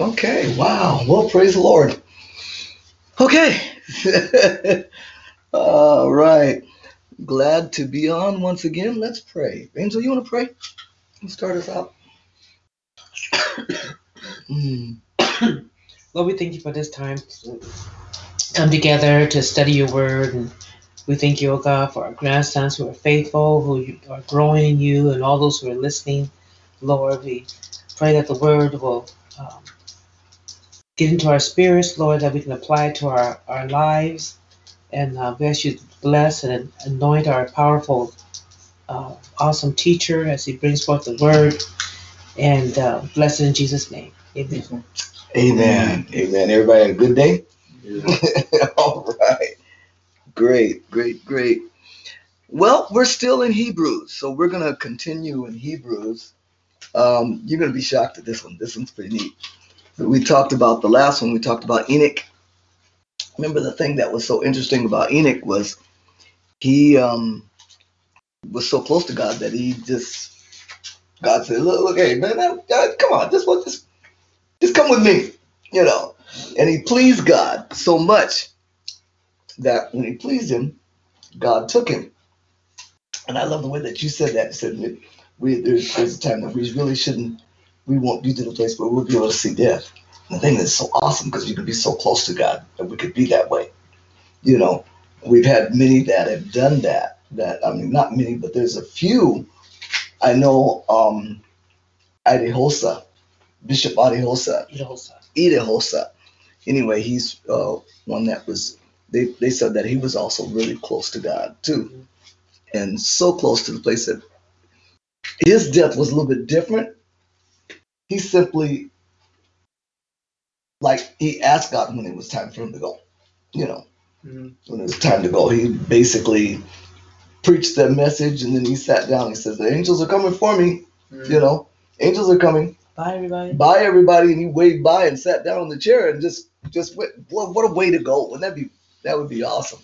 Okay, wow. Well, praise the Lord. Okay. All right. Glad to be on once again. Let's pray. Angel, you want to pray? You start us out. Mm. Lord, we thank you for this time to come together to study your word. And we thank you, oh God, for our grandsons who are faithful, who are growing in you, and all those who are listening. Lord, we pray that the word will get into our spirits, Lord, that we can apply it to our, our lives. And uh, we ask you to bless and anoint our powerful, uh, awesome teacher as he brings forth the word. And uh, bless it in Jesus' name. Amen. Amen. Amen. Everybody had a good day? All right. Great, great, great. Well, we're still in Hebrews, so we're going to continue in Hebrews. Um, you're going to be shocked at this one. This one's pretty neat. We talked about the last one, we talked about Enoch. Remember the thing that was so interesting about Enoch was he um, was so close to God that he just, God said, look, look, hey, man, come on, just, just, just come with me, you know. And he pleased God so much that when he pleased him, God took him. And I love the way that you said that. You said we there's, there's a time that we really shouldn't, we won't be to the place where we'll be able to see death. And the thing that's so awesome because you can be so close to God and we could be that way. You know, we've had many that have done that. That I mean, not many, but there's a few. I know um, Idahosa, Bishop Idahosa, Idahosa. Idahosa. Anyway, he's uh, one that was they, they said that he was also really close to God too. And so close to the place that his death was a little bit different. He simply like he asked God when it was time for him to go. You know, Mhm. when it was time to go, he basically preached that message and then he sat down. He says, The angels are coming for me. You know, angels are coming Bye, everybody. bye everybody and he waved bye and sat down in the chair and just just went what, what a way to go wouldn't that be that would be awesome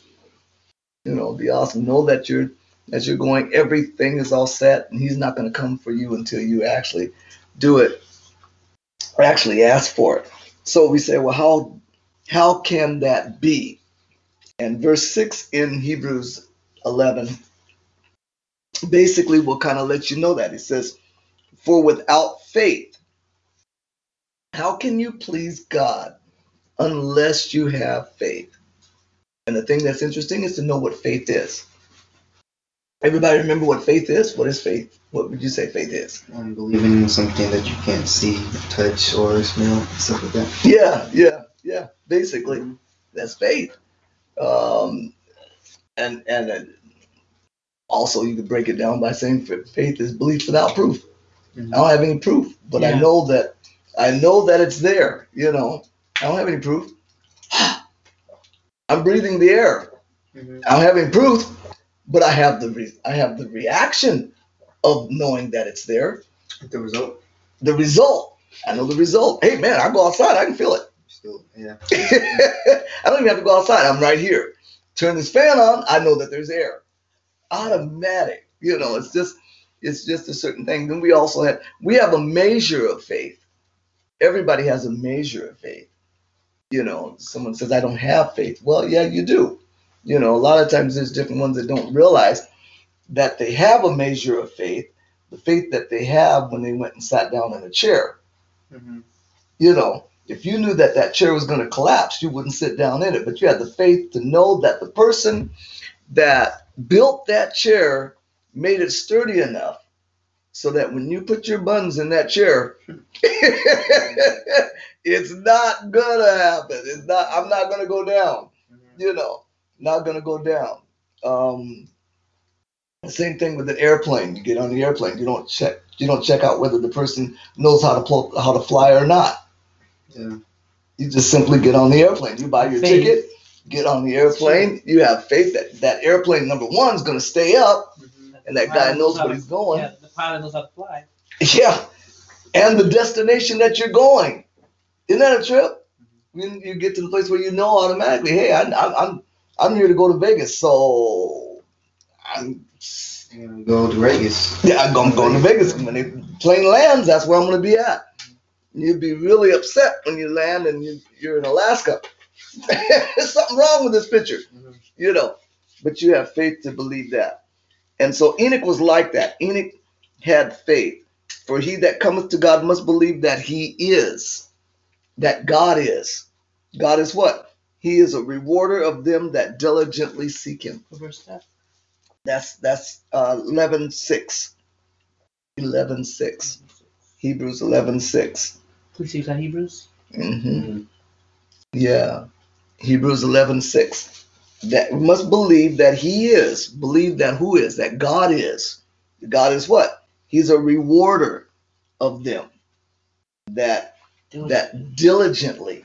you know it'd be awesome know that you're as you're going everything is all set and he's not going to come for you until you actually do it or actually ask for it so we say well how how can that be and verse 6 in hebrews 11 basically will kind of let you know that it says for without faith how can you please God unless you have faith? And the thing that's interesting is to know what faith is. Everybody remember what faith is? What is faith? What would you say faith is? Um, believing in something that you can't see, touch, or smell, stuff like that. Yeah, yeah, yeah. Basically, that's faith. Um, and and uh, also you could break it down by saying faith is belief without proof. Mhm. I don't have any proof, but I know that I know that it's there. You know, I don't have any proof. I'm breathing the air. Mhm. I don't have any proof, but I have the re- I have the reaction of knowing that it's there. The result, The result, I know the result. Hey man, I go outside, I can feel it. still, yeah. I don't even have to go outside. I'm right here. Turn this fan on. I know that there's air. Automatic. You know, it's just it's just a certain thing. Then we also have we have a measure of faith. Everybody has a measure of faith. You know, someone says I don't have faith. Well, yeah, you do. You know, a lot of times there's different ones that don't realize that they have a measure of faith, the faith that they have when they went and sat down in a chair Mm-hmm. you know, if you knew that that chair was going to collapse, you wouldn't sit down in it. But you had the faith to know that the person that built that chair made it sturdy enough so that when you put your buns in that chair, it's not gonna happen. It's not. I'm not gonna go down. You know, not gonna go down. Um, same thing with an airplane. You get on the airplane, you don't check you don't check out whether the person knows how to pl- how to fly or not. Yeah. You just simply get on the airplane. You buy your Faith. ticket, get on the airplane. You have faith that that airplane number one is going to stay up, and that guy knows how what he's going. Yeah, the pilot knows how to fly. Yeah, and the destination that you're going. Isn't that a trip? You, you get to the place where you know automatically, hey, I, I'm I'm I'm here to go to Vegas, so I'm gonna go to Vegas. yeah, I'm going, going to Vegas. When the plane lands, that's where I'm going to be at. You'd be really upset when you land and you, you're in Alaska. There's something wrong with this picture, Mhm. you know. But you have faith to believe that. And so Enoch was like that. Enoch had faith. For he that cometh to God must believe that he is, that God is. God is what? He is a rewarder of them that diligently seek him. That's that's uh, 11 6. 11 6. Hebrews 11 6. Please see that Hebrews. Mm-hmm. Yeah. Hebrews 11 6. That we must believe that he is. Believe that who is? That God is. God is what? He's a rewarder of them that that diligently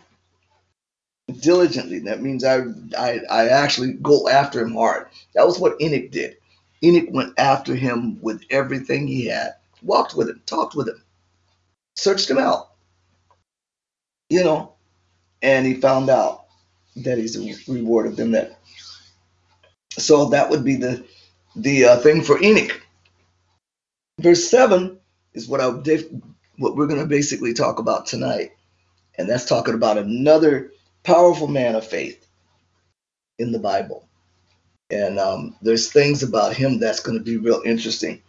diligently. That means I, I i actually go after him hard. That was what enoch did. Enoch went after him with everything he had walked with him talked with him searched him out you know and he found out that he's a reward of them that so that would be the the uh, thing for enoch. Verse 7 is what i what we're going to basically talk about tonight. And that's talking about another powerful man of faith in the Bible. And um, there's things about him that's going to be real interesting.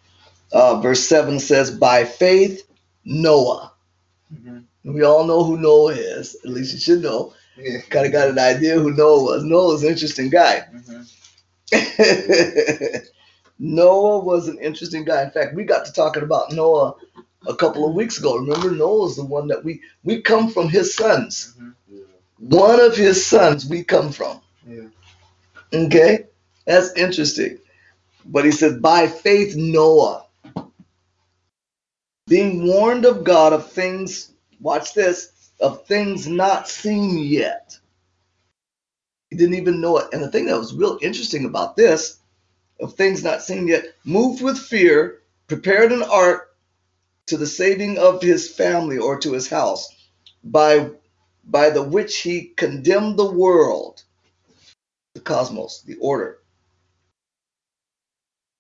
Uh, verse 7 says, By faith, Noah. Mhm. We all know who Noah is. At least you should know. Yeah. Kind of got an idea who Noah was. Noah was an interesting guy. Mhm. Noah was an interesting guy. In fact, we got to talking about Noah a couple of weeks ago. Remember, Noah was the one that we we come from his sons. Mhm. One of his sons we come from. Yeah. Okay, that's interesting. But he said, by faith, Noah, being warned of God of things, watch this, of things not seen yet. He didn't even know it. And the thing that was real interesting about this, of things not seen yet, moved with fear, prepared an ark to the saving of his family or to his house, by by the which he condemned the world, the cosmos, the order,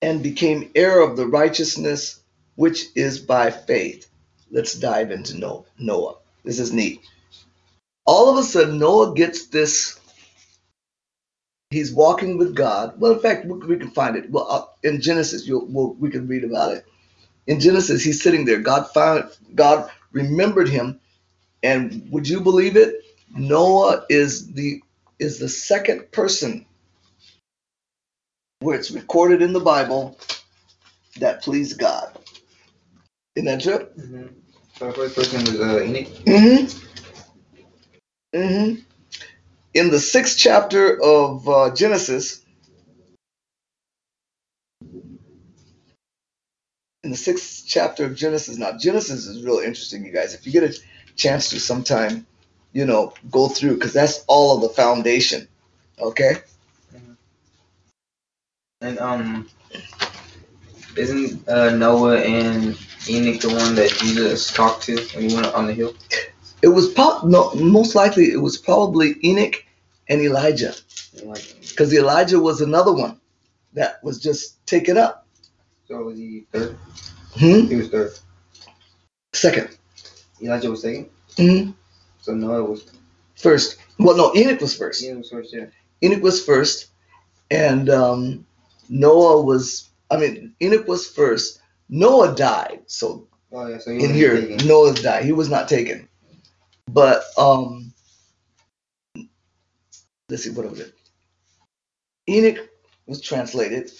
and became heir of the righteousness which is by faith. Let's dive into No- Noah. This is neat. All of a sudden, Noah gets this. He's walking with God. Well, in fact, we, can find it. Well, uh, in Genesis, we'll, we can read about it. In Genesis, he's sitting there. God found. God remembered him, and would you believe it? Noah is the is the second person where it's recorded in the Bible that pleased God. Isn't that true? Mhm. So the first person was uh, Enoch. Mm-hmm. Mm-hmm. In the sixth chapter of uh, Genesis, in the sixth chapter of Genesis, now Genesis is real interesting, you guys. If you get a chance to sometime, you know, go through because that's all of the foundation. Okay. And um, isn't uh, Noah and Enoch the one that Jesus talked to when he went on the hill? It was po- no, most likely it was probably Enoch and Elijah because Elijah was another one that was just taken up. so was he third? Hmm? He was third. Second. Elijah was second. hmm So Noah was. First. Well, no, Enoch was first. Enoch was first. Yeah. Enoch was first, and um, Noah was. I mean, Enoch was first. Noah died, so Oh yeah. So he in here, taken. Noah died. He was not taken. But um, let's see what was it. Enoch was translated,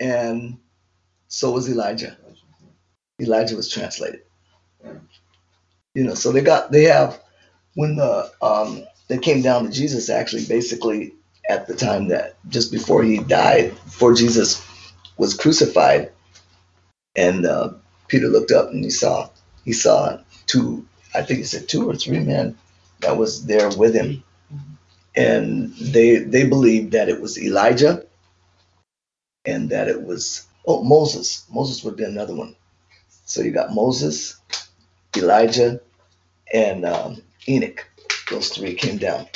and so was Elijah. Elijah was translated. Yeah. You know, so they got they have when the um they came down to Jesus actually basically at the time that just before he died, before Jesus was crucified, and uh, Peter looked up and he saw he saw two, I think he said two or three men that was there with him, and they they believed that it was Elijah, and that it was oh Moses. Moses would be another one. So you got Moses, Elijah, and um, Enoch. Those three came down.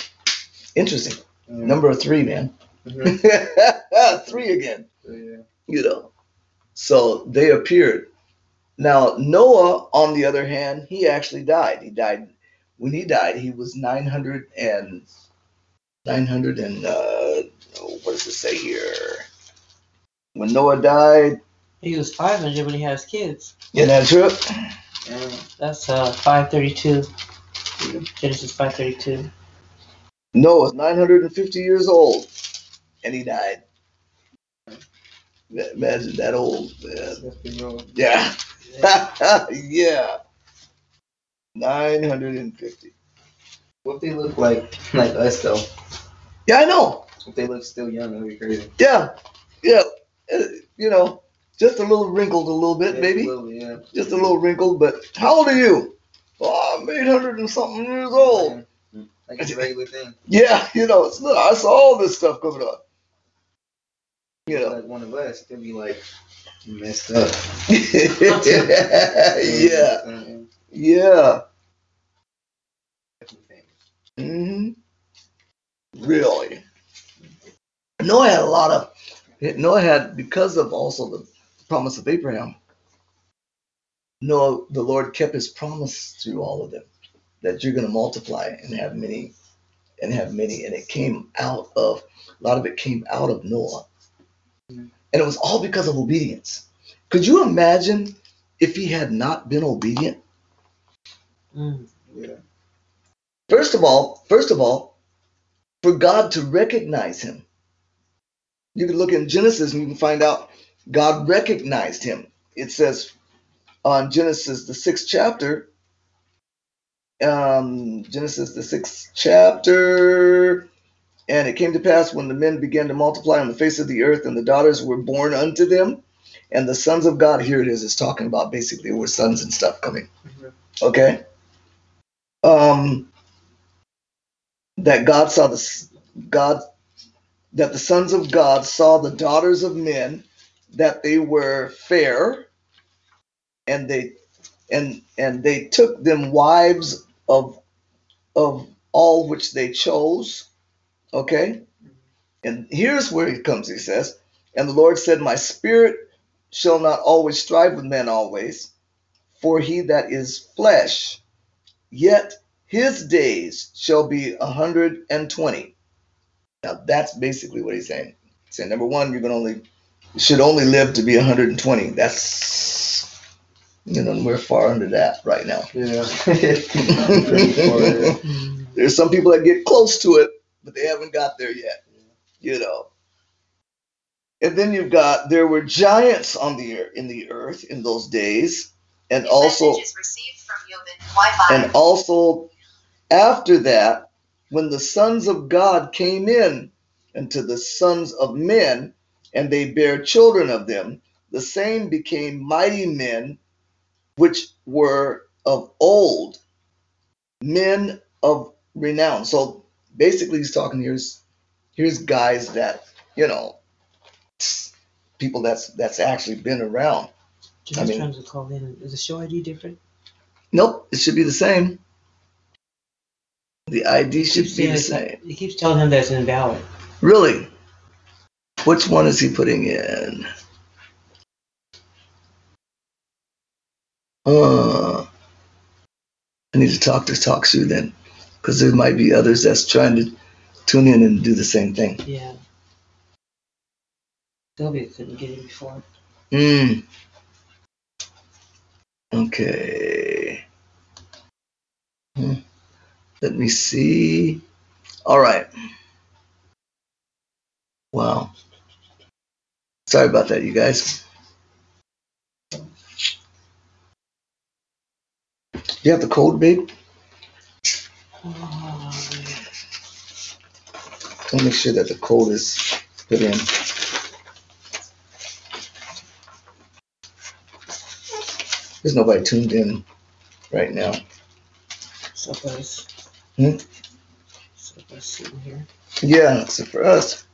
Interesting. Mm. Number three, man. Mhm. three again yeah. you know. So they appeared. Now Noah, on the other hand, he actually died. He died when he died. He was 900 and 900 and uh, what does it say here? When Noah died, He was 500 when he had his kids. yeah, that's true. Yeah. That's uh 532. Genesis 532. Noah 950 years old, and he died. Imagine that old. Man. Yeah, yeah. 950. What if they look like like us though? Yeah, I know. If they look still young, that'd be crazy. Yeah, yeah. uh, You know, just a little wrinkled a little bit, Yeah, maybe. a little, yeah. Just a little wrinkled, but how old are you? Oh, I'm 800 and something years old. Yeah. Like it's a regular thing. Yeah, you know, it's, I saw all this stuff coming on. You know, Like one of us, they'll be like messed up. yeah, yeah. hmm Really. Noah had a lot of, Noah had, because of also the promise of Abraham, Noah, the Lord kept his promise to all of them that you're going to multiply and have many, and have many. And it came out of, a lot of it came out of Noah. And it was all because of obedience. Could you imagine if he had not been obedient? Mm. Yeah. First of all, first of all, for God to recognize him. You can look in Genesis and you can find out God recognized him. It says on Genesis, the sixth chapter, um, Genesis, the sixth chapter, and it came to pass when the men began to multiply on the face of the earth, and the daughters were born unto them, and the sons of God, here it is, it's talking about basically were sons and stuff coming. Mhm. Okay? Um, that God saw the God that the sons of God saw the daughters of men that they were fair and they and and they took them wives of of all which they chose okay? And here's where he comes he says and the lord said my spirit shall not always strive with men always for he that is flesh yet his days shall be a hundred and twenty. Now that's basically what he's saying. Saying number one you're gonna only should only live to be 120 that's you know we're far under that right now Yeah. There's some people that get close to it but they haven't got there yet you know and then you've got there were giants on the ear- in the earth in those days and This also received from Yobin Wi-Fi. and also after that when the sons of god came in unto the sons of men and they bare children of them the same became mighty men which were of old men of renown so basically he's talking here's here's guys that you know people that's that's actually been around Just I mean- trying to call in. Is the show ID different? nope it should be the same the id should Keeps be the same It keeps telling him that it's invalid. Really? Which one is he putting in? Uh, I need to talk to TalkShoe then, because there might be others that's trying to tune in and do the same thing. Yeah. Sylvia couldn't get it before. Hmm. Okay. Hmm. Let me see. All right. Wow. Sorry about that, you guys. You have the cold, babe? Oh, I'll make sure that the cold is put in. There's nobody tuned in right now. So for us. Hmm? So for us sitting here. Yeah, so for us.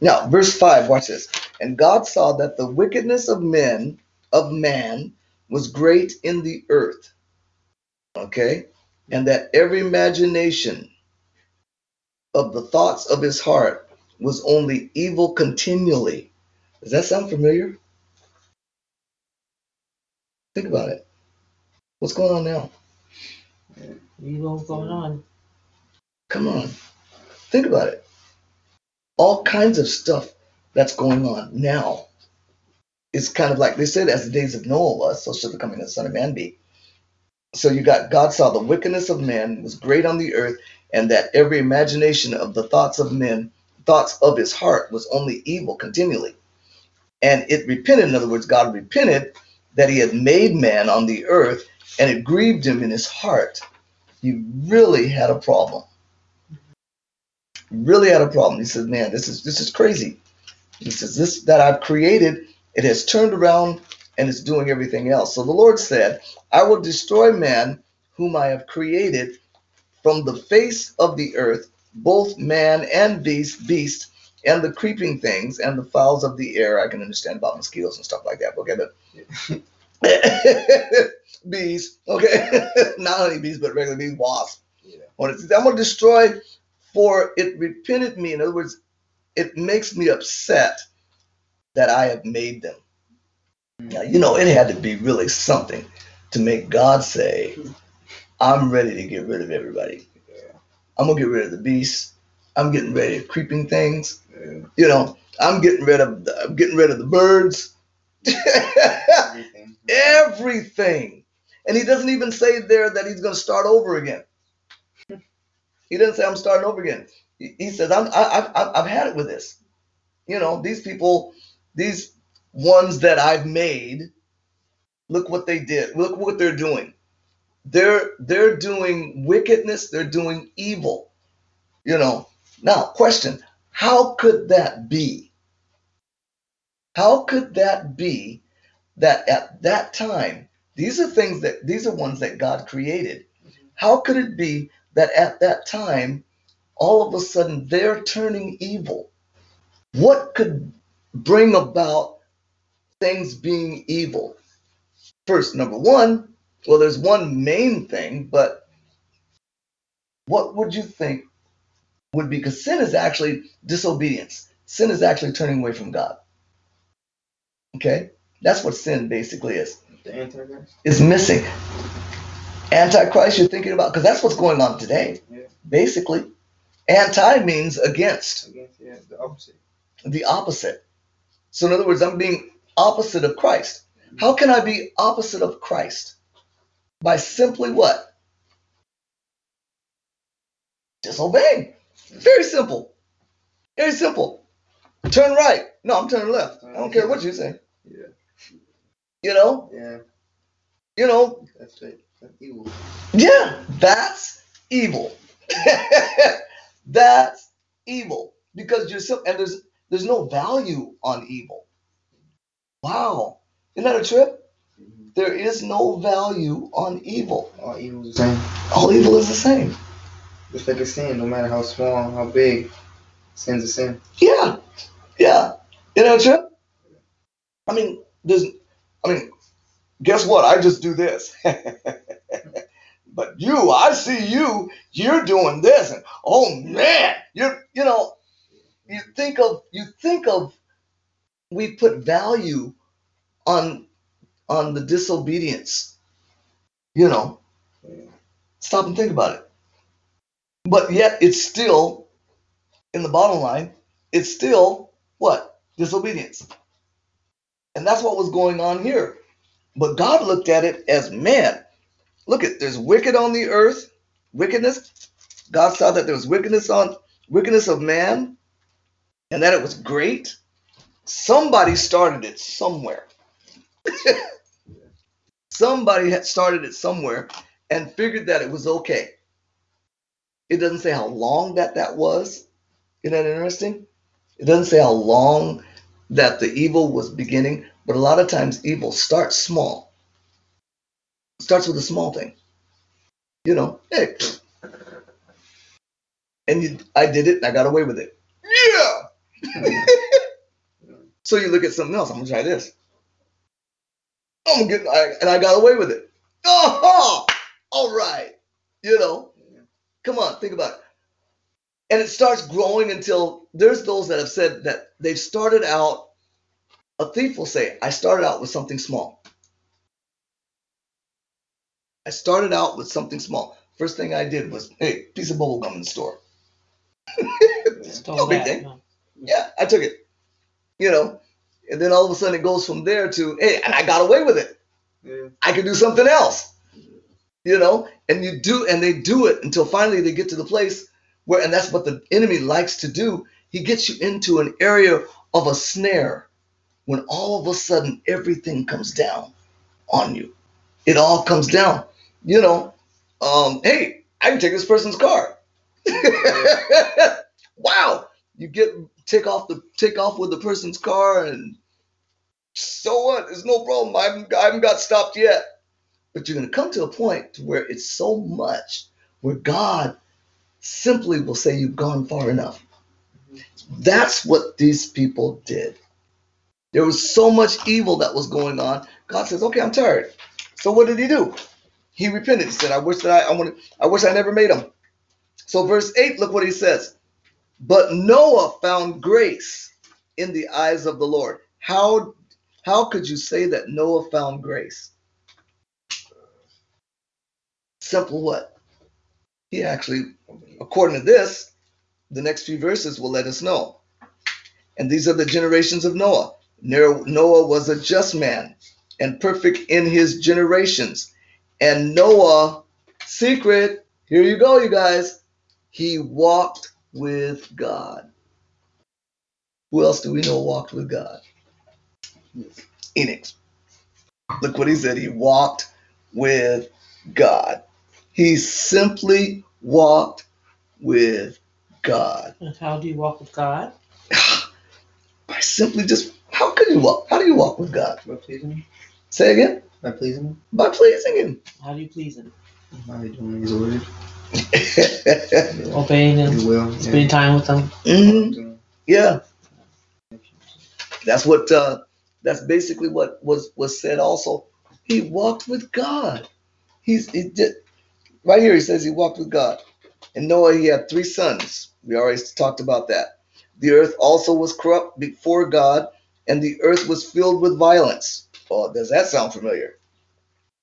Now, verse 5, watch this. And God saw that the wickedness of men, of man, was great in the earth. Okay? And that every imagination of the thoughts of his heart was only evil continually. Does that sound familiar? Think about it. What's going on now? Evil going on. Come on. Think about it. All kinds of stuff that's going on now. It's kind of like they said, as the days of Noah was, so shall the coming of the Son of Man be. So you got God saw the wickedness of man was great on the earth, and that every imagination of the thoughts of men, thoughts of his heart, was only evil continually. And it repented, in other words, God repented that he had made man on the earth, and it grieved him in his heart. He really had a problem really had a problem. He said, "Man, this is this is crazy." He says, "This that I've created, it has turned around and it's doing everything else." So the Lord said, "I will destroy man, whom I have created, from the face of the earth, both man and beast, beast, and the creeping things and the fowls of the air." I can understand about mosquitoes and stuff like that. Okay, but bees, okay, not only bees but regular bees, wasps. Yeah. Says, I'm going to destroy for it repented me. In other words, it makes me upset that I have made them. Now, you know, it had to be really something to make God say, I'm ready to get rid of everybody. I'm going to get rid of the beasts. I'm getting rid of creeping things. You know, I'm getting rid of the, I'm getting rid of the birds. Everything. Everything. And he doesn't even say there that he's going to start over again. He doesn't say I'm starting over again. He, he says I'm I, I've I've had it with this. You know these people, these ones that I've made. Look what they did. Look what they're doing. They're they're doing wickedness. They're doing evil. You know. Now, question: How could that be? How could that be that at that time these are things that these are ones that God created? How could it be that at that time, all of a sudden they're turning evil. What could bring about things being evil? First, number one, well, there's one main thing, but what would you think would be? Because sin is actually disobedience, sin is actually turning away from God. Okay? That's what sin basically is. The Antichrist. Is missing. Antichrist, you're thinking about, because that's what's going on today, Yeah. basically. Anti means against, Against yeah, the opposite. the opposite. So, in other words, I'm being opposite of Christ. How can I be opposite of Christ? By simply what? Disobeying. Very simple. Very simple. Turn right. No, I'm turning left. I don't care what you say. Yeah. You know, Yeah. you know, That's it. Evil. Yeah, that's evil. that's evil because you're so and there's there's no value on evil. Wow, isn't that a trip? There is no value on evil. All evil is the same. All evil is the same. Just like a sin, no matter how small, how big, sin's a sin. Yeah, yeah. Isn't that a trip? I mean, there's. I mean, guess what? I just do this. but you, I see you. You're doing this, and oh man, you're. You know, you think of you think of. We put value on on the disobedience. You know, stop and think about it. But yet, it's still in the bottom line. It's still what disobedience. And that's what was going on here. But God looked at it as man. Look at there's wicked on the earth, wickedness. God saw that there was wickedness on wickedness of man, and that it was great. Somebody started it somewhere. Somebody had started it somewhere and figured that it was okay. It doesn't say how long that that was. Isn't that interesting? It doesn't say how long that the evil was beginning, but a lot of times evil starts small. starts with a small thing. You know, hey. And you, I did it and I got away with it. Yeah. so you look at something else. I'm gonna try this. I'm gonna get, I, and I got away with it. Oh, all right. You know, come on, think about it. And it starts growing until there's those that have said that they've started out. A thief will say, I started out with something small. I started out with something small. First thing I did was, hey, piece of bubble gum in the store. No big thing. no. Yeah, I took it. You know, and then all of a sudden it goes from there to, hey, and I got away with it. Yeah. I could do something else. You know, and you do, and they do it until finally they get to the place where, and that's what the enemy likes to do. He gets you into an area of a snare when all of a sudden everything comes down on you. It all comes down. You know, um, hey, I can take this person's car. wow, you get take off the take off with the person's car and so what? There's no problem. I haven't, I haven't got stopped yet. But you're going to come to a point to where it's so much where God simply will say you've gone far enough. That's what these people did. There was so much evil that was going on. God says, "Okay, I'm tired." So what did he do? He repented. He said, "I wish that I, I wanted, I wish I never made him. So verse eight, look what he says. But Noah found grace in the eyes of the Lord. How how could you say that Noah found grace? Simple what? He actually, according to this, the next few verses will let us know. And these are the generations of Noah. Noah was a just man and perfect in his generations. And Noah, secret, here you go, you guys, he walked with God. Who else do we know walked with God? Enoch. Look what he said. He walked with God. He simply walked with God. And how do you walk with God? By simply just, how can you walk? How do you walk with God? By pleasing him? Say again. By pleasing him? By pleasing Him. How do you please Him? By doing his word. Obeying Him, His will. spending time with Him. Mhm. Yeah, that's what. Uh, that's basically what was was said. Also, he walked with God. He's he did right here. He says he walked with God. And Noah, he had three sons. We already talked about that. The earth also was corrupt before God, and the earth was filled with violence. Oh, does that sound familiar?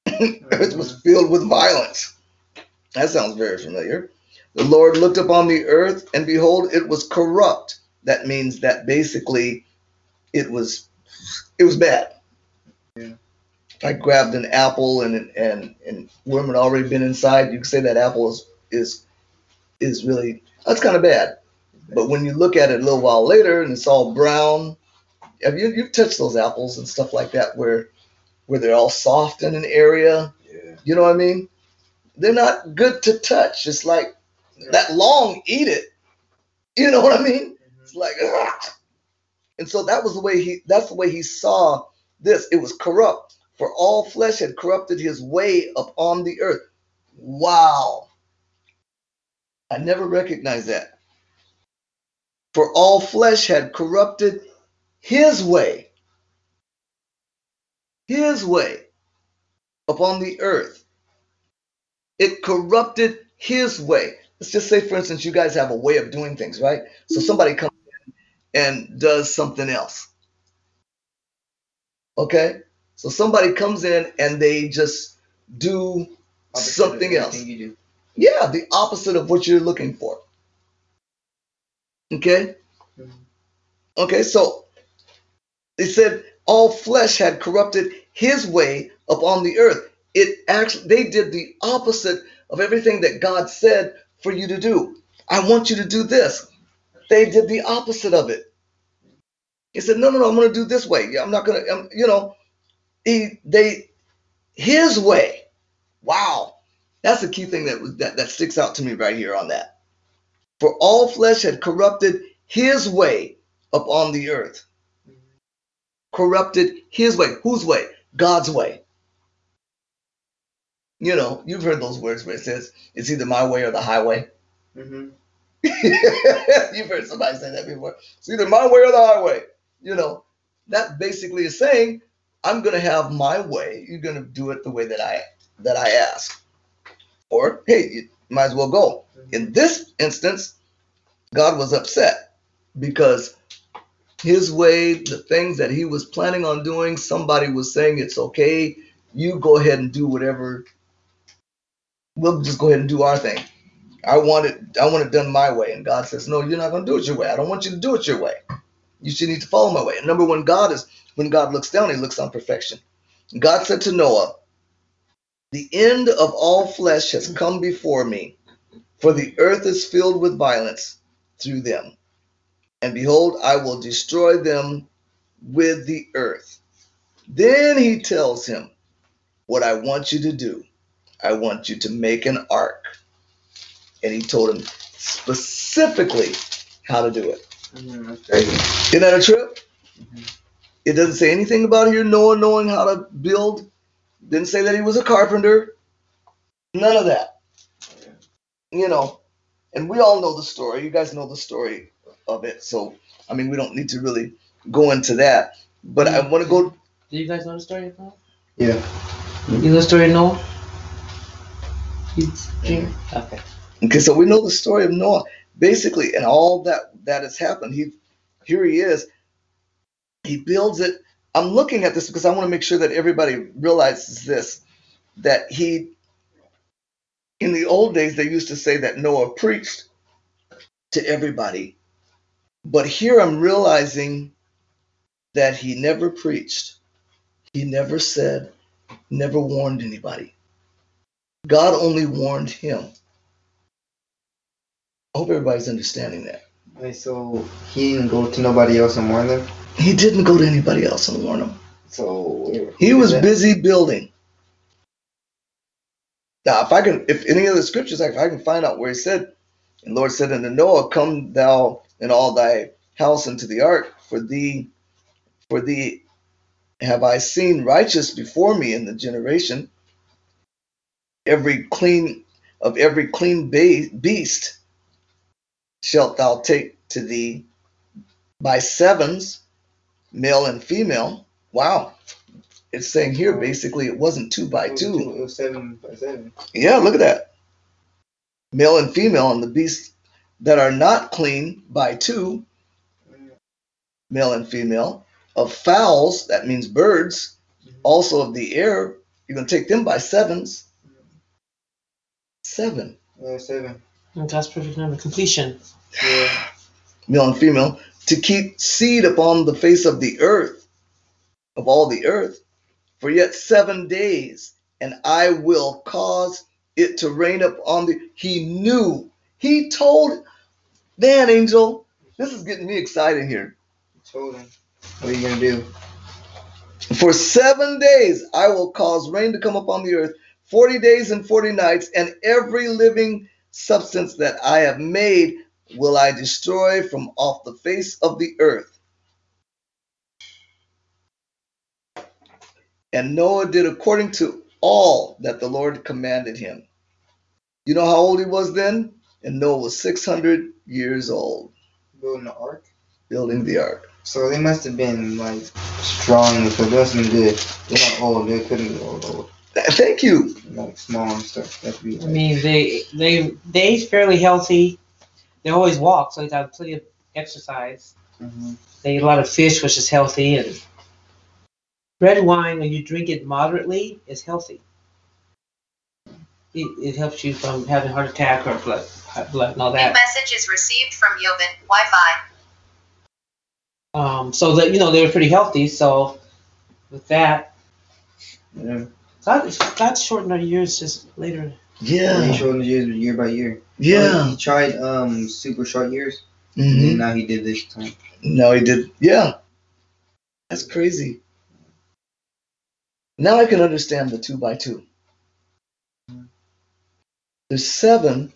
earth was mm-hmm. filled with violence. That sounds very familiar. The Lord looked upon the earth, and behold, it was corrupt. That means that basically it was it was bad. Yeah. I grabbed an apple and and and worm had already been inside. You could say that apple is is is really that's kind of bad. But when you look at it a little while later and it's all brown, have you you've touched those apples and stuff like that where where they're all soft in an area? Yeah. You know what I mean? They're not good to touch. It's like that long, eat it. You know what I mean? Mm-hmm. It's like, "Ugh." and so that was the way he. That's the way he saw this. It was corrupt, for all flesh had corrupted his way upon the earth. Wow, I never recognized that. For all flesh had corrupted his way, his way upon the earth. It corrupted his way. Let's just say, for instance, you guys have a way of doing things, right? So somebody comes in and does something else. Okay? So somebody comes in and they just do Opposite something else. Do. Yeah, the opposite of what you're looking for. Okay? Mhm. Okay, so they said all flesh had corrupted his way upon the earth. It actually they did the opposite of everything that God said for you to do. I want you to do this. They did the opposite of it. He said, "No, no, no. I'm going to do this way. I'm not going to. Um, you know, he they his way. Wow, that's the key thing that that that sticks out to me right here on that. For all flesh had corrupted his way upon the earth. Corrupted his way. Whose way? God's way. You know, you've heard those words where it says, it's either my way or the highway. Mm-hmm. You've heard somebody say that before. It's either my way or the highway. You know, that basically is saying, I'm gonna have my way. You're gonna do it the way that I that I ask. Or hey, you might as well go. In this instance, God was upset because his way, the things that he was planning on doing, somebody was saying it's okay. You go ahead and do whatever. We'll just go ahead and do our thing. I want it, I want it done my way. And God says, No, you're not gonna do it your way. I don't want you to do it your way. You should need to follow my way. And number one, God is when God looks down, he looks on perfection. God said to Noah, The end of all flesh has come before me, for the earth is filled with violence through them. And behold, I will destroy them with the earth. Then he tells him, What I want you to do, I want you to make an ark. And he told him specifically how to do it. Mm-hmm. Isn't that a trip? It doesn't say anything about here Noah knowing how to build. Didn't say that he was a carpenter. None of that. You know, and we all know the story. You guys know the story of it. So, I mean, we don't need to really go into that. But I want to go. Do you guys know the story of Noah? Yeah. You know the story of Noah? You- Jim? Okay. Okay, so we know the story of Noah basically, and all that that has happened. He, here he is. He builds it. I'm looking at this because I want to make sure that everybody realizes this, that he. In the old days, they used to say that Noah preached to everybody, but here I'm realizing that he never preached. He never said, never warned anybody. God only warned him. I hope everybody's understanding that. Wait, so he didn't go to nobody else and warn them? He didn't go to anybody else and warn them. So He was Yeah. busy building. Now, if I can, if any of the scriptures, if I can find out where he said, and Lord said unto Noah, Come thou and all thy house into the ark, for thee, for thee have I seen righteous before me in the generation. Every clean of every clean beast shalt thou take to thee by sevens, male and female. Wow. It's saying here basically it wasn't two by two. It was seven by seven. Yeah, look at that. Male and female, and the beasts that are not clean by two, male and female. Of fowls, that means birds, also of the air, you're going to take them by sevens. Seven, Yeah, seven. Mm, and God's perfect number. Completion. Yeah. male and female, to keep seed upon the face of the earth, of all the earth, for yet seven days, and I will cause it to rain up on the. He knew. He told. Man, Angel, this is getting me excited here. Told him. What are you gonna do? For seven days I will cause rain to come upon the earth, 40 days and 40 nights, and every living substance that I have made will I destroy from off the face of the earth. And Noah did according to all that the Lord commanded him. You know how old he was then? And Noah was 600 years old, Building the ark. building the ark. So they must have been like strong. because they must have been good. They're not old. They couldn't be old. old. Thank you. Like small and stuff. That'd be I mean, they they they ate fairly healthy. They always walk, so they got plenty of exercise. mhm. They eat a lot of fish, which is healthy, and red wine when you drink it moderately is healthy. It, it helps you from having heart attack or blood blood and all that. New that. message is received from Yobin Wi-Fi. Um, so that you know they were pretty healthy. So with that, yeah. God God shortened our years just later. Yeah. showed the years year by year. Yeah. He tried um super short years. Mhm. And now he did this time. No, he did. Yeah. That's crazy. Now I can understand the two by two. There's seven,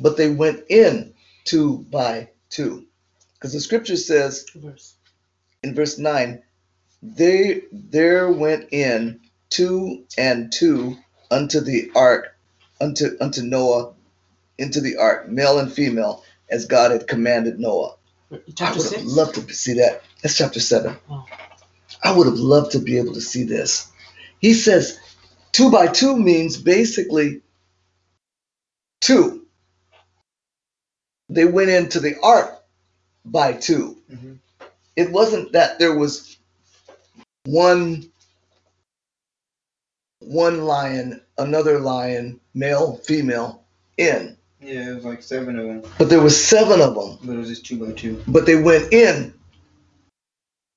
but they went in two by two. Because the scripture says Verse. in verse 9, they there went in two and two unto the ark, unto unto Noah, into the ark, male and female, as God had commanded Noah. I Chapter would have loved to see that. That's chapter seven. Oh. I would have loved to be able to see this. He says two by two means basically two. They went into the ark by 2 Mhm. It wasn't that there was one one lion, another lion, male, female, in. Yeah, it was like seven of them, But there was seven of them. but it was just two by two. But they went in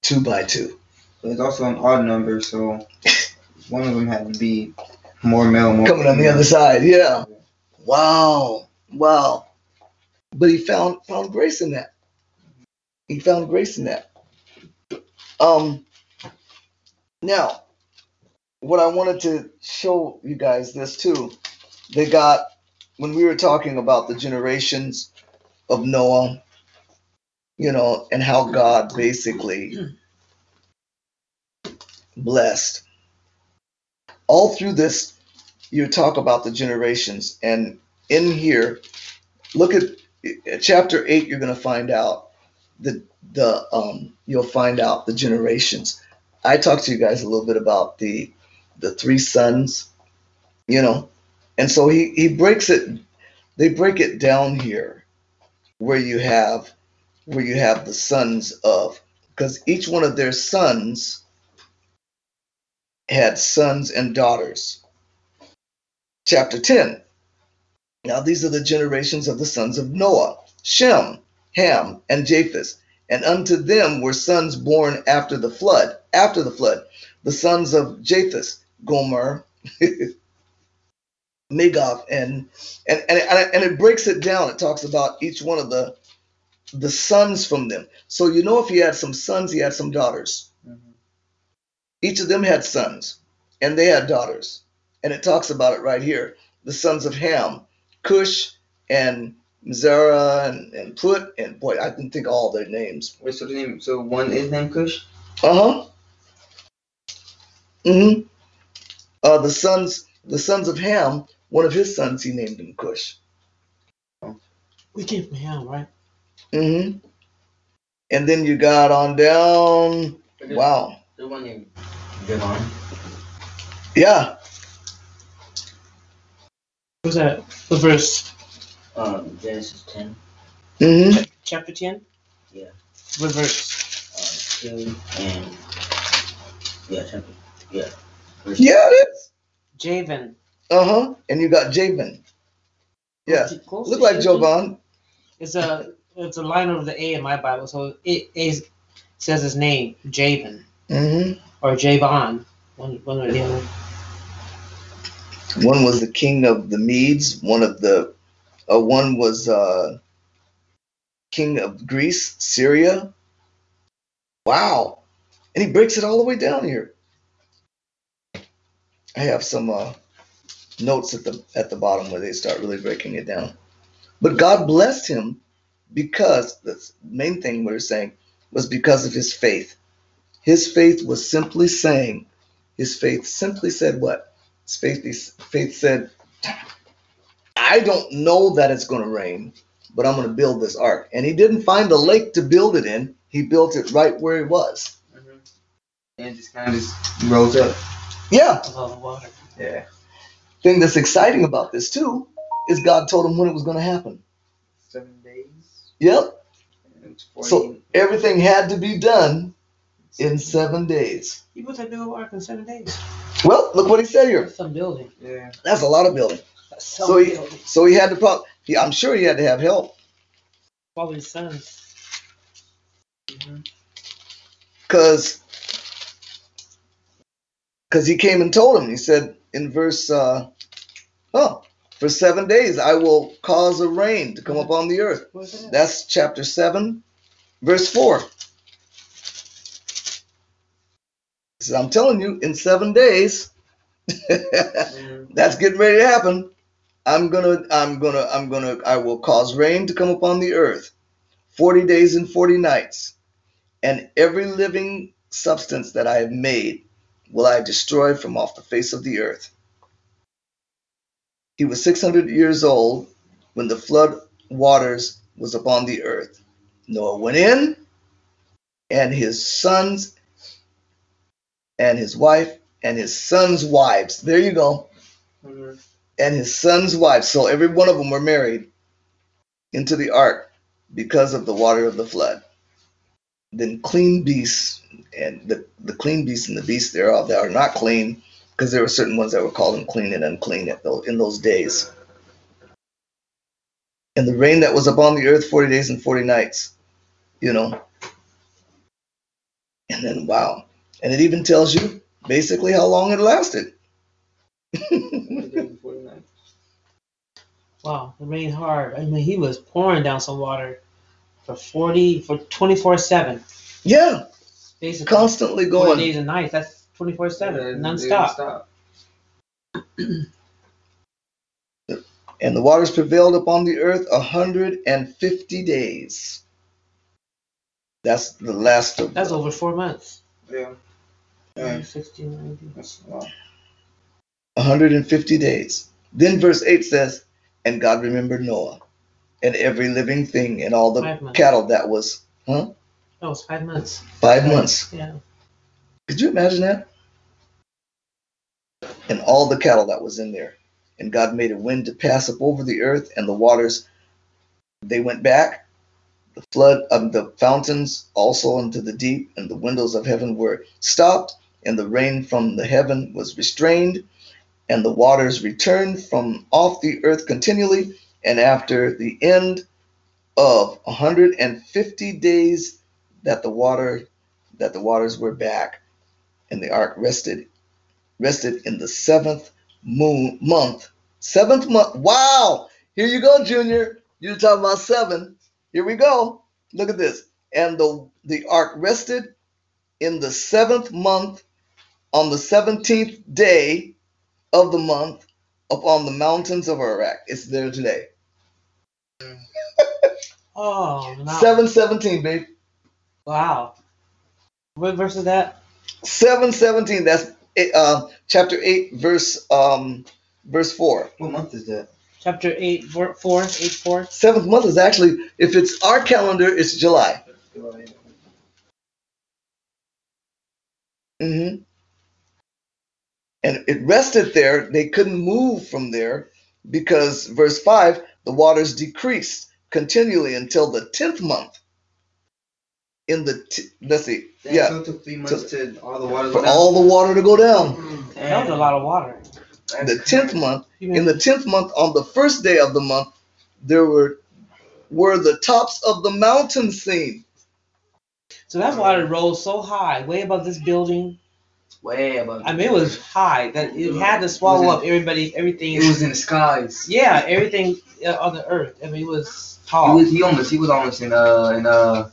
two by two. But it's also an odd number, so one of them had to be more male, more coming on the other side. Yeah. Wow. Wow. But he found found grace in that. He found grace in that. Um now what I wanted to show you guys this too. They got when we were talking about the generations of Noah, you know, and how God basically blessed. All through this you talk about the generations. And in here look at at chapter 8 you're going to find out the the um you'll find out the generations. I talked to you guys a little bit about the the three sons you know? And so he he breaks it they break it down here where you have where you have the sons of because each one of their sons had sons and daughters chapter 10. Now these are the generations of the sons of Noah Shem, Ham, and Japheth. And unto them were sons born after the flood. After the flood, the sons of Japheth, Gomer, Magog, and and, and and it breaks it down. It talks about each one of the the sons from them. So you know if he had some sons, he had some daughters. Mhm. Each of them had sons, and they had daughters and it talks about it right here. The sons of Ham, Cush, and Zerah, and, and Put, and boy, I didn't think all their names. Wait, so the name, so one is named Cush? Uh huh. Mm-hmm. Uh, the sons, the sons of Ham. One of his sons, he named him Cush. We came from him, right? Mm-hmm. And then you got on down. Wow. There's one named Devon. Yeah. Was that the verse Um, Genesis 10, Mm-hmm. chapter ten? Yeah. What verse? uh, 2, and. Yeah, chapter. Yeah. Verse Yeah, it is. Javan. Uh huh. And you got Jabin. Yeah. Close Look like Javan. Jovan. It's a it's a line over the A in my Bible, so it, it says his name, Javan Mm-hmm. or Javan. One one or the other. One was the king of the Medes. One of the, uh, one was uh, king of Greece, Syria. Wow, and he breaks it all the way down here. I have some uh, notes at the at the bottom where they start really breaking it down. But God blessed him because the main thing we we're saying was because of his faith. His faith was simply saying, his faith simply said what? Faith, faith said, I don't know that it's going to rain, but I'm going to build this ark. And he didn't find a lake to build it in. He built it right where he was. Mm-hmm. And just kind of just rose up. Yeah. All the water. Yeah. Thing that's exciting about this too is God told him when it was going to happen. Seven days. Yep. And it's 40. So everything had to be done in seven days. He built that big old ark in seven days. Well, look what he said here. That's some building. yeah. That's a lot of building. That's some So he, building. so he had to probably. He, I'm sure he had to have help Probably his sons. because because he came and told him. He said in verse, uh, oh, for seven days I will cause a rain to come upon the earth. That? That's chapter seven, verse four. He said, I'm telling you, in seven days, Mhm. that's getting ready to happen. I'm gonna, I'm gonna, I'm gonna, I will cause rain to come upon the earth, forty days and forty nights, and every living substance that I have made will I destroy from off the face of the earth. He was 600 years old when the flood waters was upon the earth. Noah went in, and his sons, and his wife, and his sons' wives. There you go. Mhm. And his sons' wives. So every one of them were married into the ark because of the water of the flood. Then clean beasts, and the, the clean beasts and the beasts thereof that are not clean, because there were certain ones that were called unclean and unclean in those days. And the rain that was upon the earth 40 days and 40 nights, you know. And then, wow. And it even tells you basically how long it lasted. Wow, it rained hard. I mean, he was pouring down some water for 40, for 24 7. yeah, Basically, constantly 40 going. days and nights. That's 24 Yeah, 7, they non-stop. And the waters prevailed upon the earth a hundred and fifty days. That's the last of That's over four months. Yeah. Yeah. 60, 90. That's wow. a hundred and fifty days. Then verse eight says, And God remembered Noah and every living thing and all the cattle that was huh? Oh, that was five months. five months. Yeah. Could you imagine that? And all the cattle that was in there. And God made a wind to pass up over the earth, and the waters they went back. The flood of the fountains also into the deep, and the windows of heaven were stopped, and the rain from the heaven was restrained, and the waters returned from off the earth continually. And after the end of 150 days, that the water that the waters were back, and the ark rested rested in the seventh moon month. Seventh month. Wow! Here you go, Junior. You're talking about seven. Here we go. Look at this. And the the ark rested in the seventh month on the seventeenth day of the month upon the mountains of Iraq. It's there today. Oh, no. Seven seventeen, babe. Wow. What verse is that? Seven seventeen. That's uh, chapter eight, verse um, verse four. What month is that? Chapter 8, ver- 4, 8, 4. Seventh month is actually, if it's our calendar, it's July. hmm And it rested there. They couldn't move from there because, verse 5, the waters decreased continually until the 10th month. In the, t- let's see, Damn, yeah, So it took three months to all the water. for all the water to go down. That was a lot of water. The 10th month, You in the 10th month, on the first day of the month, there were were the tops of the mountains seen. So that water rose so high, way above this building. Way above. I mean, it was high that it had to swallow up everybody, everything. It was in the skies. yeah, everything uh, on the earth. I mean, it was tall. He tall. was. He almost. He was almost in uh in uh at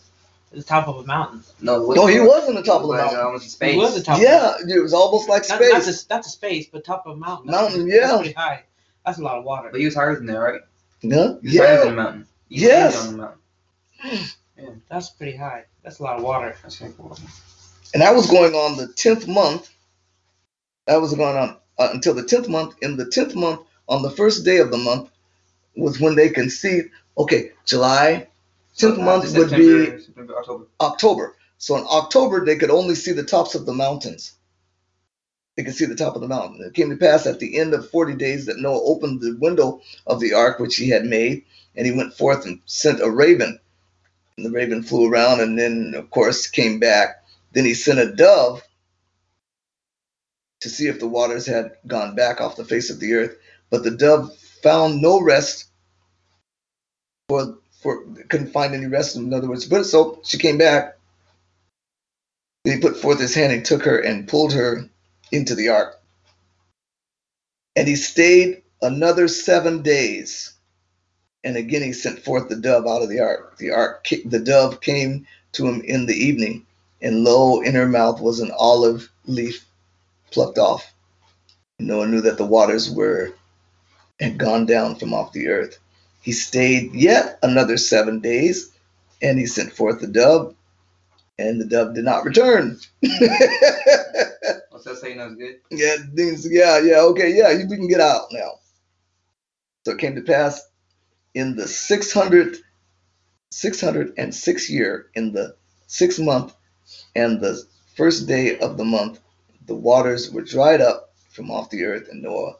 the top of a mountain. no. what- No, he was on the top of the mountain. Almost in space. It was the top. Yeah, it was almost like Not, not, space. the, not the space, but top of a mountain. That's Mountain, pretty- yeah. That's pretty high. That's a lot of water. But he was higher than that, right? Yeah, He was higher than yeah. the mountain. He was Yes. on the mountain. That's pretty high. That's a lot of water. That's pretty cool. And that was going on the 10th month. That was going on uh, until the 10th month. In the 10th month, on the first day of the month, was when they conceived. okay, July, 10th uh, month would be September, October. October. So in October, they could only see the tops of the mountains. They could see the top of the mountain. It came to pass at the end of 40 days that Noah opened the window of the ark which he had made, and he went forth and sent a raven. And the raven flew around and then, of course, came back. Then he sent a dove to see if the waters had gone back off the face of the earth. But the dove found no rest for for couldn't find any rest. In other words, but so she came back. He put forth his hand and took her and pulled her into the ark. And he stayed another seven days. And again he sent forth the dove out of the ark. The ark, the dove came to him in the evening, and lo, in her mouth was an olive leaf plucked off. No one knew that the waters were had gone down from off the earth. He stayed yet another seven days, and he sent forth the dove, and the dove did not return. What's that saying? That's good. Yeah, yeah, yeah, okay, yeah, you- we can get out now. So it came to pass in the 600, 606 year, in the sixth month, and the first day of the month, the waters were dried up from off the earth, and Noah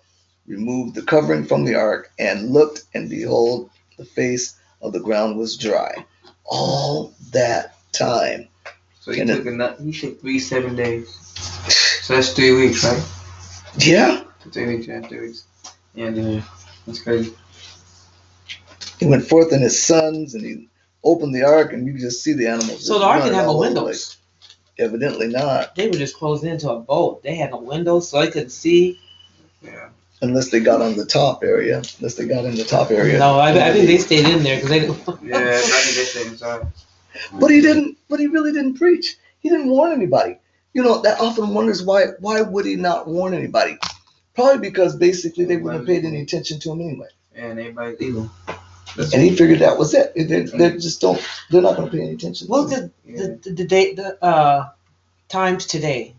removed the covering from the ark and looked, and behold, the face of the ground was dry. All that time. So he And it- took a nut. He took three seven days. So that's three weeks, right? Yeah, Three weeks, yeah, three weeks. Yeah, dude. That's crazy. he went forth and his sons, and he opened the ark, and you could just see the animals. so the ark didn't have no all over the windows. Evidently not, They were just closed into a boat. They had no windows, so they couldn't see. Yeah. Unless they got on the top area. Unless they got in the top area. No, I, I think they stayed in there because they didn't. Yeah, I think they stayed inside. But he didn't. But he really didn't preach. He didn't warn anybody. You know, that often wonders why. Why would he not warn anybody? Probably because basically they wouldn't have paid any attention to him anyway. And everybody's evil. That's And he figured that was it. They, they just don't. They're not going to pay any attention. Well, to him. the the the day the uh times today,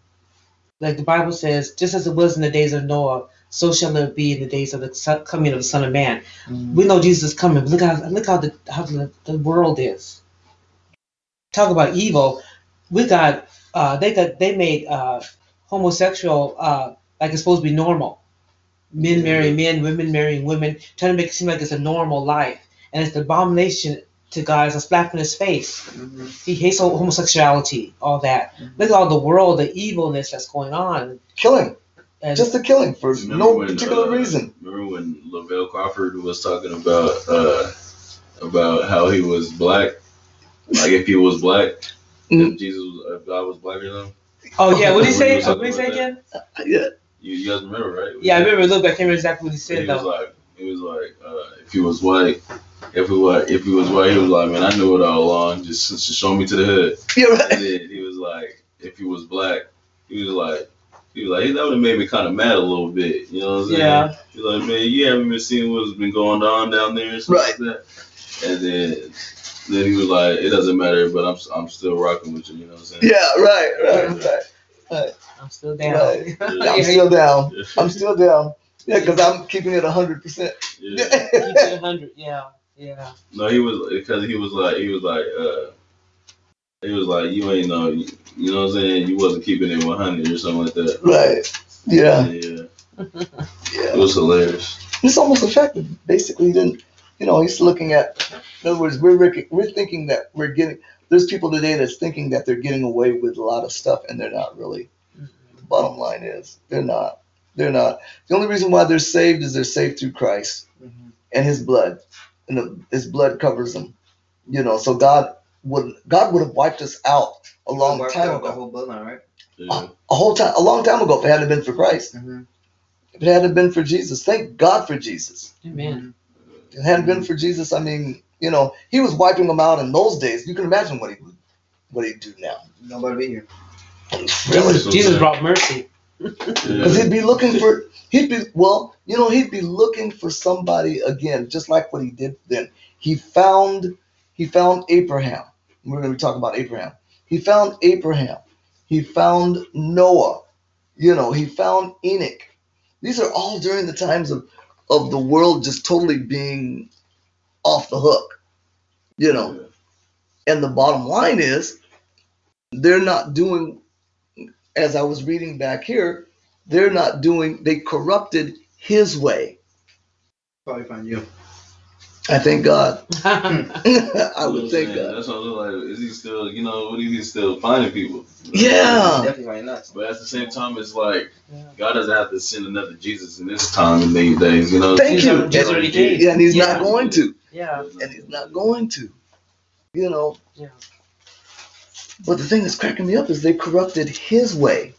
like the Bible says, just as it was in the days of Noah, so shall it be in the days of the coming of the Son of Man. Mm. We know Jesus is coming. Look how look how the how the, the world is. Talk about evil. We got uh they got they made uh homosexual uh like it's supposed to be normal. Men marrying men, women marrying women, trying to make it seem like it's a normal life. And it's the abomination to God, it's a slap in his face. Mhm. He hates homosexuality, all that. Look at all the world, the evilness that's going on. killing, And just a killing for no when, particular uh, reason. Remember when Lavell Crawford was talking about uh, about how he was black, like if he was black, Mhm. if Jesus, was, if God was black or something. oh yeah, what did he say? What did he say something again? Yeah, You, you guys remember, right? Yeah, I remember a little bit. I can't remember exactly what he said He said was like, he was like, uh, if he was white, if he was, if he was white, he was like, man, I knew it all along. Just, just show me to the hood. you're right. he was like, if he was black, he was like, he was like, that would have made me kind of mad a little bit. You know what I'm saying? Yeah. He's like, man, you haven't been seeing what's been going on down there and stuff like that. And then, then he was like, it doesn't matter, but I'm, I'm still rocking with you. You know what I'm saying? Yeah, right, right, right. I'm still down. Right. I'm still down. I'm still down. Yeah, because I'm keeping it hundred percent. Yeah. Keep it 100. Yeah, yeah. No, he was because he was like he was like uh he was like you ain't know you, you know what I'm saying you wasn't keeping it 100 or something like that. Right. Yeah. yeah. It was hilarious. It's almost effective. Basically, he didn't. You know, he's looking at. In other words, we're we're thinking that we're getting. There's people today that's thinking that they're getting away with a lot of stuff, and they're not really. The bottom line is they're not. They're not. The only reason why they're saved is they're saved through Christ Mhm. and His blood, and the, His blood covers them. You know, so God would God would have wiped us out a long Wiped time out The ago, whole bloodline, right? Yeah. a whole time, a long time ago. If it hadn't been for Christ, Mm-hmm. if it hadn't been for Jesus, thank God for Jesus. Amen. If it hadn't been for Jesus, I mean, you know, he was wiping them out in those days. You can imagine what he would, what he'd do now. Nobody be here. Really? Jesus, Jesus brought mercy. Because he'd be looking for, he'd be, well, you know, he'd be looking for somebody again, just like what he did then. He found, he found Abraham. We're going to be talking about Abraham. He found Abraham. He found Noah. You know, he found Enoch. These are all during the times of, of the world just totally being off the hook. You know, And the bottom line is, they're not doing, as I was reading back here, they're not doing, they corrupted his way. Probably find you. I thank God. I You know what would I'm thank saying? God. That's what I'm like. Is he still, you know, what is he still finding people? Yeah. Definitely find nuts. But at the same time, it's like Yeah. God doesn't have to send another Jesus in this time and these days. You know. Thank you. already- Jesus already came. Yeah, and he's Yeah. not going to. yeah. And he's not going to. You know. Yeah. But the thing that's cracking me up is they corrupted his way.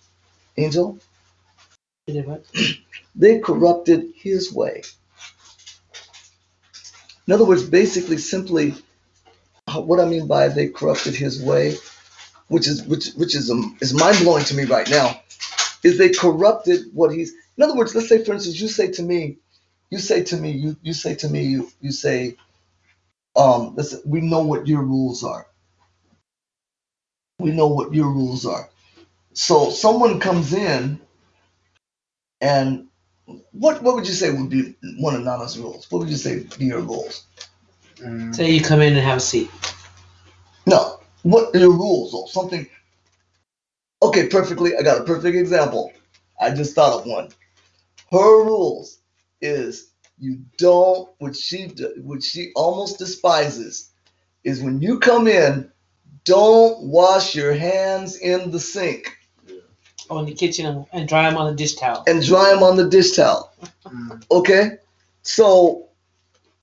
Angel, You did what? they corrupted his way. In other words, basically, simply, what I mean by they corrupted his way, which is which which is um, is mind blowing to me right now, is they corrupted what he's. In other words, let's say, for instance, you say to me, you say to me, you you say to me, you you say, um, listen, we know what your rules are. we know what your rules are. So someone comes in and what what would you say would be one of Nana's rules? What would you say be your rules? Mm, Say you come in and have a seat. No. What are your rules or something? Okay, perfectly. I got a perfect example. I just thought of one. Her rules is you don't what she what she almost despises is when you come in, don't wash your hands in the sink Oh, in the kitchen and, and dry them on the dish towel. and dry them on the dish towel. mm, Okay? So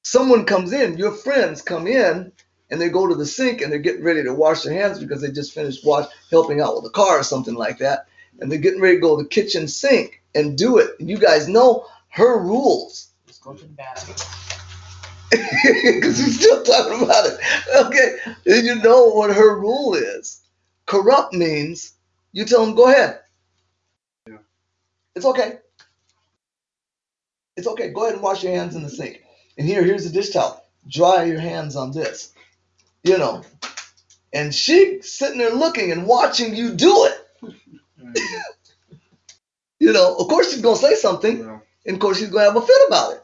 someone comes in, your friends come in and they go to the sink and they're getting ready to wash their hands because they just finished wash helping out with the car or something like that. And they're getting ready to go to the kitchen sink and do it. And you guys know her rules. Just go to the bathroom. Because we're still talking about it. Okay. And you know what her rule is. Corrupt means you tell them, go ahead. It's okay. It's okay. Go ahead and wash your hands in the sink. And here, here's the dish towel. Dry your hands on this. You know. And she sitting there looking and watching you do it. You know, of course she's gonna say something, yeah. and of course she's gonna have a fit about it.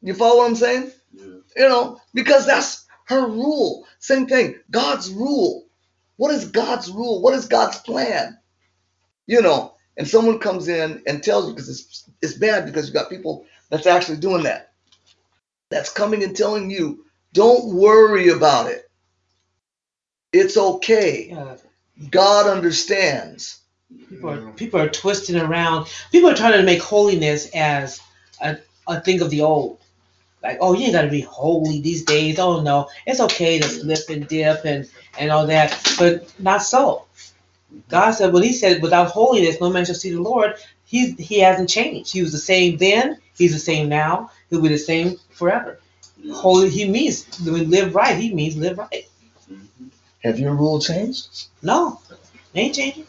You follow what I'm saying? Yeah. You know, because that's her rule. Same thing. God's rule. What is God's rule? What is God's plan? You know, and someone comes in and tells you because it's it's bad because you got people that's actually doing that. That's coming and telling you, don't worry about it. It's okay. God understands. people are people are twisting around. People are trying to make holiness as a, a thing of the old. Like, oh, you ain't got to be holy these days. Oh no, it's okay to slip and dip and and all that, but not so. God said when He said, "Without holiness, no man shall see the Lord." He He hasn't changed. He was the same then. He's the same now. He'll be the same forever. Holy, He means when live right. He means live right. Have your rule changed? No, ain't changing.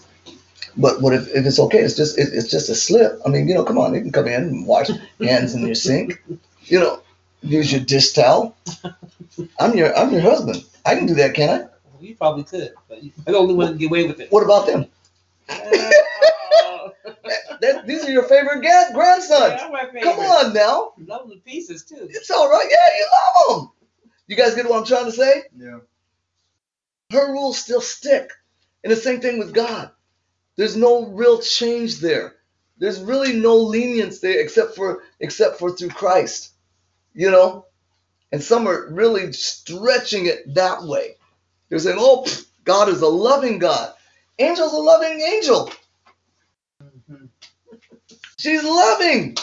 But what if, if it's okay? It's just it, it's just a slip. I mean, you know, come on, you can come in and wash hands in your sink. You know, use your dish towel. I'm your I'm your husband. I can do that, can I? You probably could, but you're the only one to get away with it. What about them? That, these are your favorite ga- grandsons. Yeah, my favorite. Come on now, Love them to pieces too. it's all right. Yeah, you love them. You guys get what I'm trying to say? Yeah. Her rules still stick, and the same thing with God. There's no real change there. There's really no lenience there except for except for through Christ. You know? And some are really stretching it that way. They're saying, oh, pff, God is a loving God. Angel's a loving angel. Mhm. She's loving.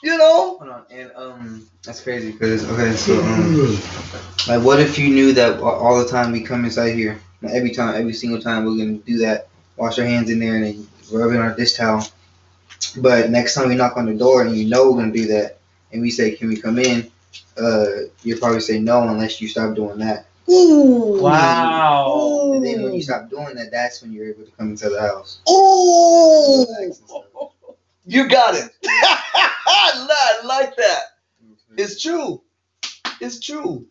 You know? Hold on, and um, that's crazy because okay, so um, like, what if you knew that all the time we come inside here, like, every time, every single time we're gonna do that, wash our hands in there and then rub it on our dish towel. But next time we knock on the door and you know we're gonna do that, and we say, "Can we come in?" Uh, you'll probably say no unless you stop doing that. Ooh. Wow. And then when you stop doing that, that's when you're able to come into the house. Ooh. Relax and stuff. You got it. I like that. It's true. It's true.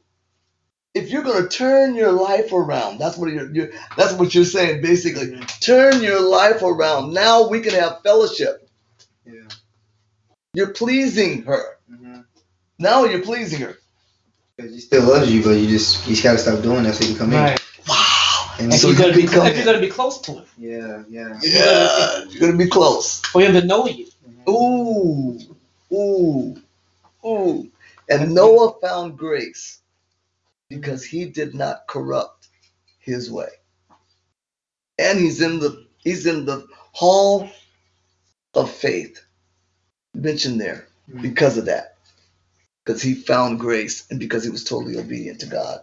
If you're gonna turn your life around, that's what you're, you're that's what you're saying basically. Turn your life around. Now we can have fellowship. Yeah. You're pleasing her. hmm Now you're pleasing her. Because he still loves you, but you just you just gotta stop doing that so you can come in. Right. Wow. And If So you're gonna be, can come if you're gonna be close to him, yeah, yeah. Yeah, you're gonna be close. for him to know you. Ooh, ooh, ooh. And Noah found grace because he did not corrupt his way. And he's in the he's in the hall of faith mentioned there Mhm. because of that. Because he found grace and because he was totally obedient to God,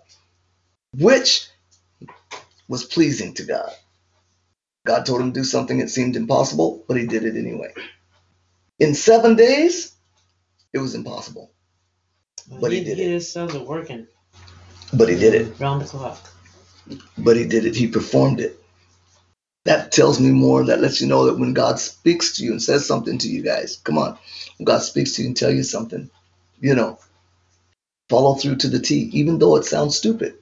which was pleasing to God. God told him to do something that seemed impossible, but he did it anyway. In seven days, it was impossible, But he did he it. his are working but he did it. round the clock. But he did it. He performed it. That tells me more. That lets you know that when God speaks to you and says something to you guys, come on. When God speaks to you and tell you something, you know, follow through to the T, even though it sounds stupid.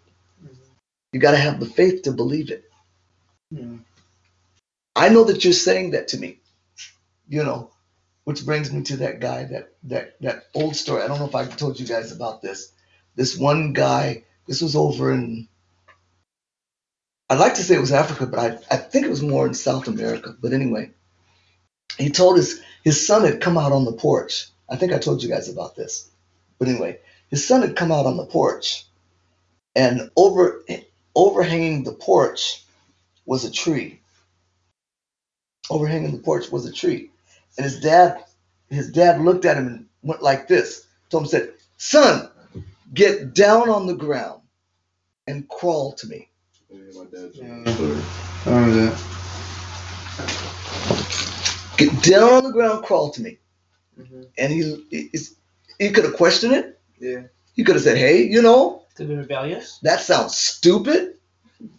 You got to have the faith to believe it. Hmm. I know that you're saying that to me. You know, which brings me to that guy that that that old story. I don't know if I told you guys about this. This one guy. This was over in. I'd like to say it was Africa, but I, I think it was more in South America. But anyway, he told his his son had come out on the porch. I think I told you guys about this. But anyway, his son had come out on the porch, and over overhanging the porch was a tree. Overhanging the porch was a tree, and his dad his dad looked at him and went like this. Told him said, "Son, get down on the ground and crawl to me." Yeah, my dad told Yeah. me that story. I remember that. Get down on the ground, crawl to me. Mhm. And he he, he could have questioned it. Yeah. He could have said, "Hey, you know, To be rebellious. that sounds stupid."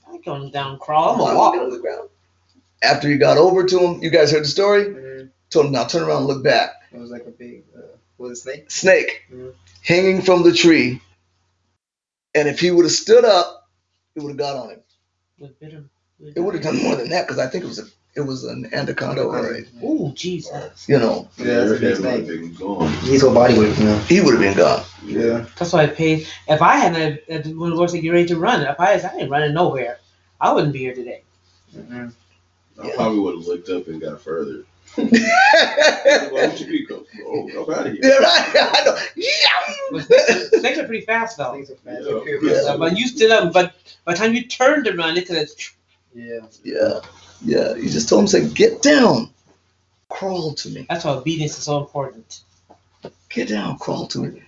I ain't going down and crawl. I'm Why gonna would you get walk. on the ground? After he got over to him, you guys heard the story. Mhm. Told him now turn around and look back. It was like a big, uh, was it snake? Snake Mhm. hanging from the tree. And if he would have stood up, it would have got on him. With bitter- with- It would have done more than that because I think it was a it was an anaconda or a, Ooh, Jesus. you know Yeah, that's a big dad would snake. have been gone. His whole body would have, you know. he would have been gone. Yeah. That's why I paid. If I hadn't, when the Lord said, get ready to run, if I, I ain't running nowhere, I wouldn't be here today. Mhm. I Yeah. probably would have looked up and got further. Why yeah, don't you be go? Oh, I'm out of here. right. I know. But Yeah. snakes are pretty fast, though. Snakes are fast. Yeah. Yeah. But you stood up, but by the time you turned to run, it could have. Yeah. yeah, yeah. You just told him, say, get down, crawl to me. That's why obedience is so important. Get down, crawl to me.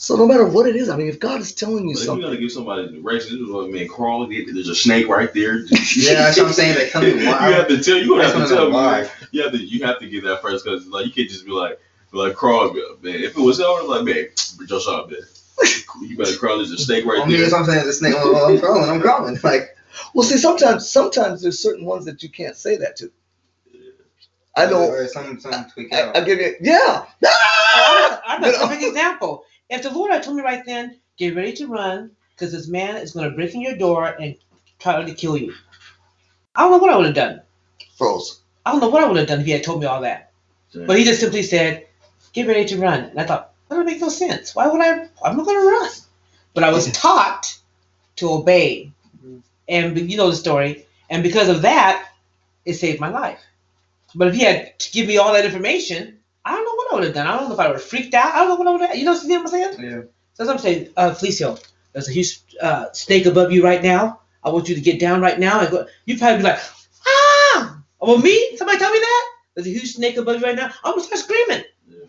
So no matter what it is, I mean, if God is telling you But if you something, gotta give somebody directions, this is what I mean. Crawl. There's a snake right there. Yeah, that's what I'm saying. Like, tell me you have to tell. You have to tell me. why. You have to. You have to get that first because like you can't just be like, be like crawl, man. If it was over, like man, Joe Shaw, man. You better crawl. There's a snake right I mean, there. that's what I'm saying. The snake. I'm crawling. I'm crawling. Like, well, see, sometimes, sometimes there's certain ones that you can't say that to. I don't. Or some, some tweak I, out. I'll give you, yeah. Ah! I'm a perfect example. If the Lord had told me right then, get ready to run, because this man is going to break in your door and try to kill you. I don't know what I would have done. Froze. I don't know what I would have done if he had told me all that. But he just simply said, get ready to run. And I thought, that doesn't make no sense. Why would I? I'm not going to run. But I was taught to obey. And you know the story. And because of that, it saved my life. But if he had to give me all that information, I don't know what I would have done. I don't know if I would have freaked out. I don't know what I would have. You know what I'm saying? Yeah. So that's what I'm saying. Uh, Felicio, there's a huge uh, snake above you right now. I want you to get down right now. And go. You'd probably be like, ah! Well, me? Somebody tell me that? There's a huge snake above you right now. I'm going to start screaming. Yeah.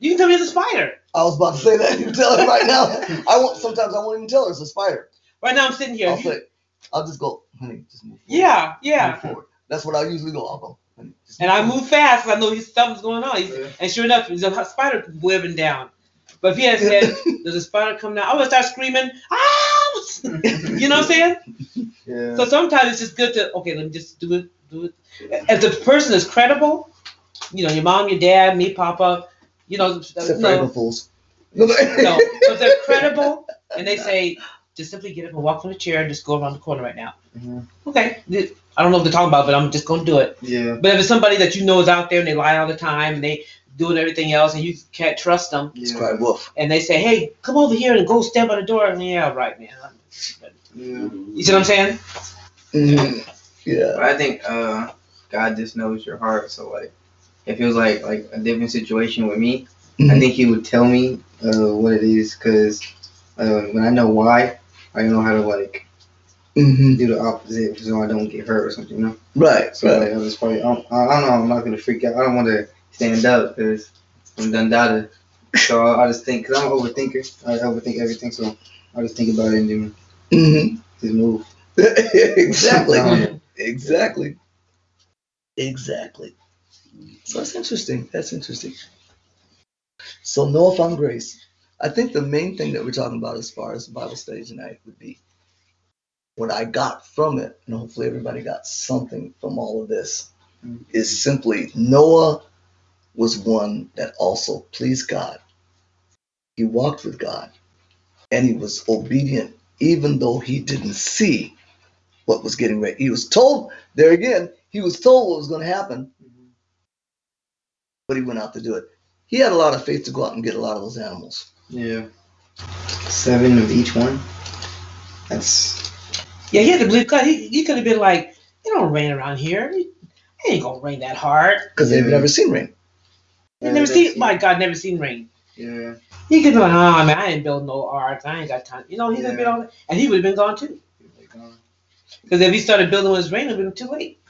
You can tell me it's a spider. I was about to say that. You tell her right now. I won't. Sometimes I won't even tell her it's a spider. Right now I'm sitting here. I'll say, I'll just go, honey, just move. Forward. yeah, yeah. Move forward. That's what I usually go. I'll go. Honey, And I forward." move fast 'cause I know he's, something's going on. Yeah. and sure enough, there's a spider webbing down. But if he had said, there's a spider coming out, I would start screaming, ah! you know what I'm saying? Yeah. So sometimes it's just good to, okay, let me just do it, do it. If the person is credible, you know, your mom, your dad, me, Papa, you know, Except no. No, if they're credible and they say, just simply get up and walk from the chair and just go around the corner right now. Mhm. Okay, I don't know what they're talking about, but I'm just going to do it. Yeah. But if it's somebody that you know is out there and they lie all the time and they doing everything else and you can't trust them, It's Yeah. cry wolf. and they say, "Hey, come over here and go stand by the door," and yeah, right, man. Yeah. You see what I'm saying? Mhm. Yeah. But I think uh, God just knows your heart. So like, if it was like like a different situation with me, I Mhm. think He would tell me uh, what it is because uh, when I know why, I know how to like hmm do the opposite so I don't get hurt or something. You know. Right. So Right. like, I was probably I don't, I don't know. I'm not gonna freak out. I don't want to stand up because I'm done data. So I, I just think because I'm an overthinker. I overthink everything. So I just think about it and then hmm just move. exactly. Um, Exactly. Exactly. So that's interesting. That's interesting. So Noah found grace. I think the main thing that we're talking about as far as Bible study tonight would be what I got from it, and hopefully everybody got something from all of this, Mm. is simply Noah was one that also pleased God. He walked with God and he was obedient even though he didn't see what was getting ready. He was told, there again, he was told what was going to happen, but he went out to do it. He had a lot of faith to go out and get a lot of those animals. Yeah. Seven of each one. That's Yeah, he had to believe God. He, he could have been like, it don't rain around here. It ain't gonna rain that hard. Because they've never seen rain. He never seen, my God, never seen rain. Yeah. He could have been like, oh man, I ain't build no ark. I ain't got time. You know, he could have been Yeah. all that. And he would have been gone too. Because if he started building when it's raining, it would have been too late.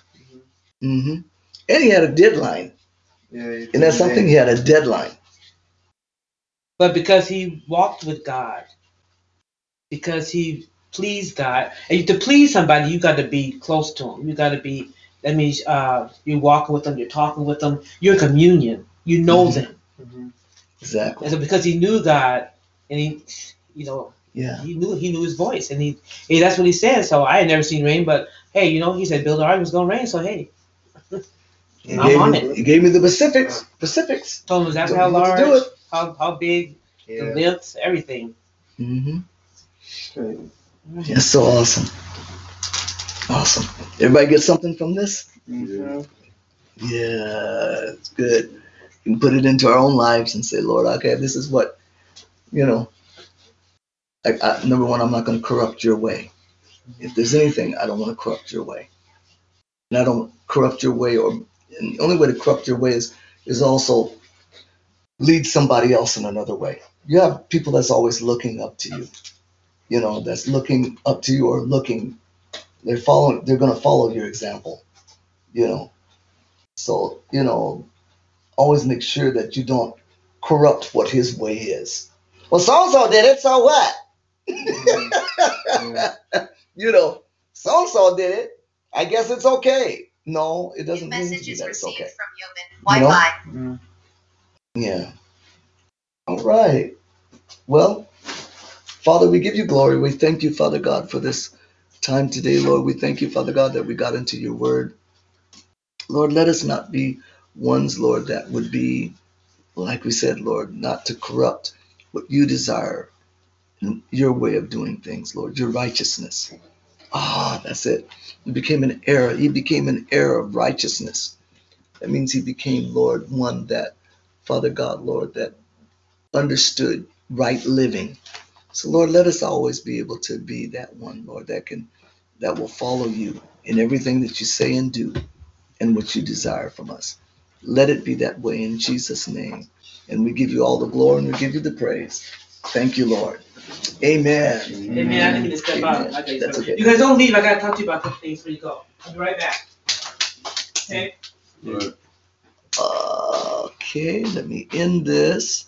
Mm-hmm. And he had a deadline. Yeah. And that's something, he had a deadline. But because he walked with God, because he pleased God, and to please somebody, you got to be close to him. You got to be. That means uh, you're walking with them, you're talking with them, you're communion. You know Mhm. them. Exactly. And so because he knew God, and he, you know, Yeah. he knew he knew his voice, and he, he that's what he said. So I had never seen rain, but hey, you know, he said build an ark, it was gonna rain. So hey, He I'm gave, on me, it. he gave me the Pacifics. Pacifics. told him exactly how me what to do it. How how big, the Yeah. length, everything. hmm Great. That's so awesome. Awesome. Everybody get something from this? Mhm. Yeah, it's good. We can put it into our own lives and say, Lord, okay, this is what, you know. I, I, number one, I'm not going to corrupt your way. If there's anything, I don't want to corrupt your way. And I don't corrupt your way, or and the only way to corrupt your way is is also lead somebody else in another way. You have people that's always looking up to you, you know, that's looking up to you or looking. They're following. They're going to follow your example, you know. So you know, always make sure that you don't corrupt what His way is. Well, so and so did it, so what? you know, so and so did it. I guess it's okay. No, it doesn't mean to message be is that it's received okay. from Yovan. You know? Wi-Fi. Yeah. All right. Well, Father, we give you glory. We thank you, Father God, for this time today, Lord. We thank you, Father God, that we got into your word. Lord, let us not be ones, Lord, that would be, like we said, Lord, not to corrupt what you desire your way of doing things, Lord, your righteousness. Ah, that's it. He became an heir. He became an heir of righteousness. That means he became, Lord, one that, Father God, Lord, that understood right living. So, Lord, let us always be able to be that one, Lord, that can, that will follow you in everything that you say and do and what you desire from us. Let it be that way in Jesus' name. And we give you all the glory and we give you the praise. Thank you, Lord. Amen. Hey man, I need to step. Amen. I gotta- That's okay. You guys don't leave. I gotta talk to you about couple things before you go. I'll be right back. Okay. Right. Uh, Okay, let me end this.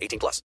18 plus.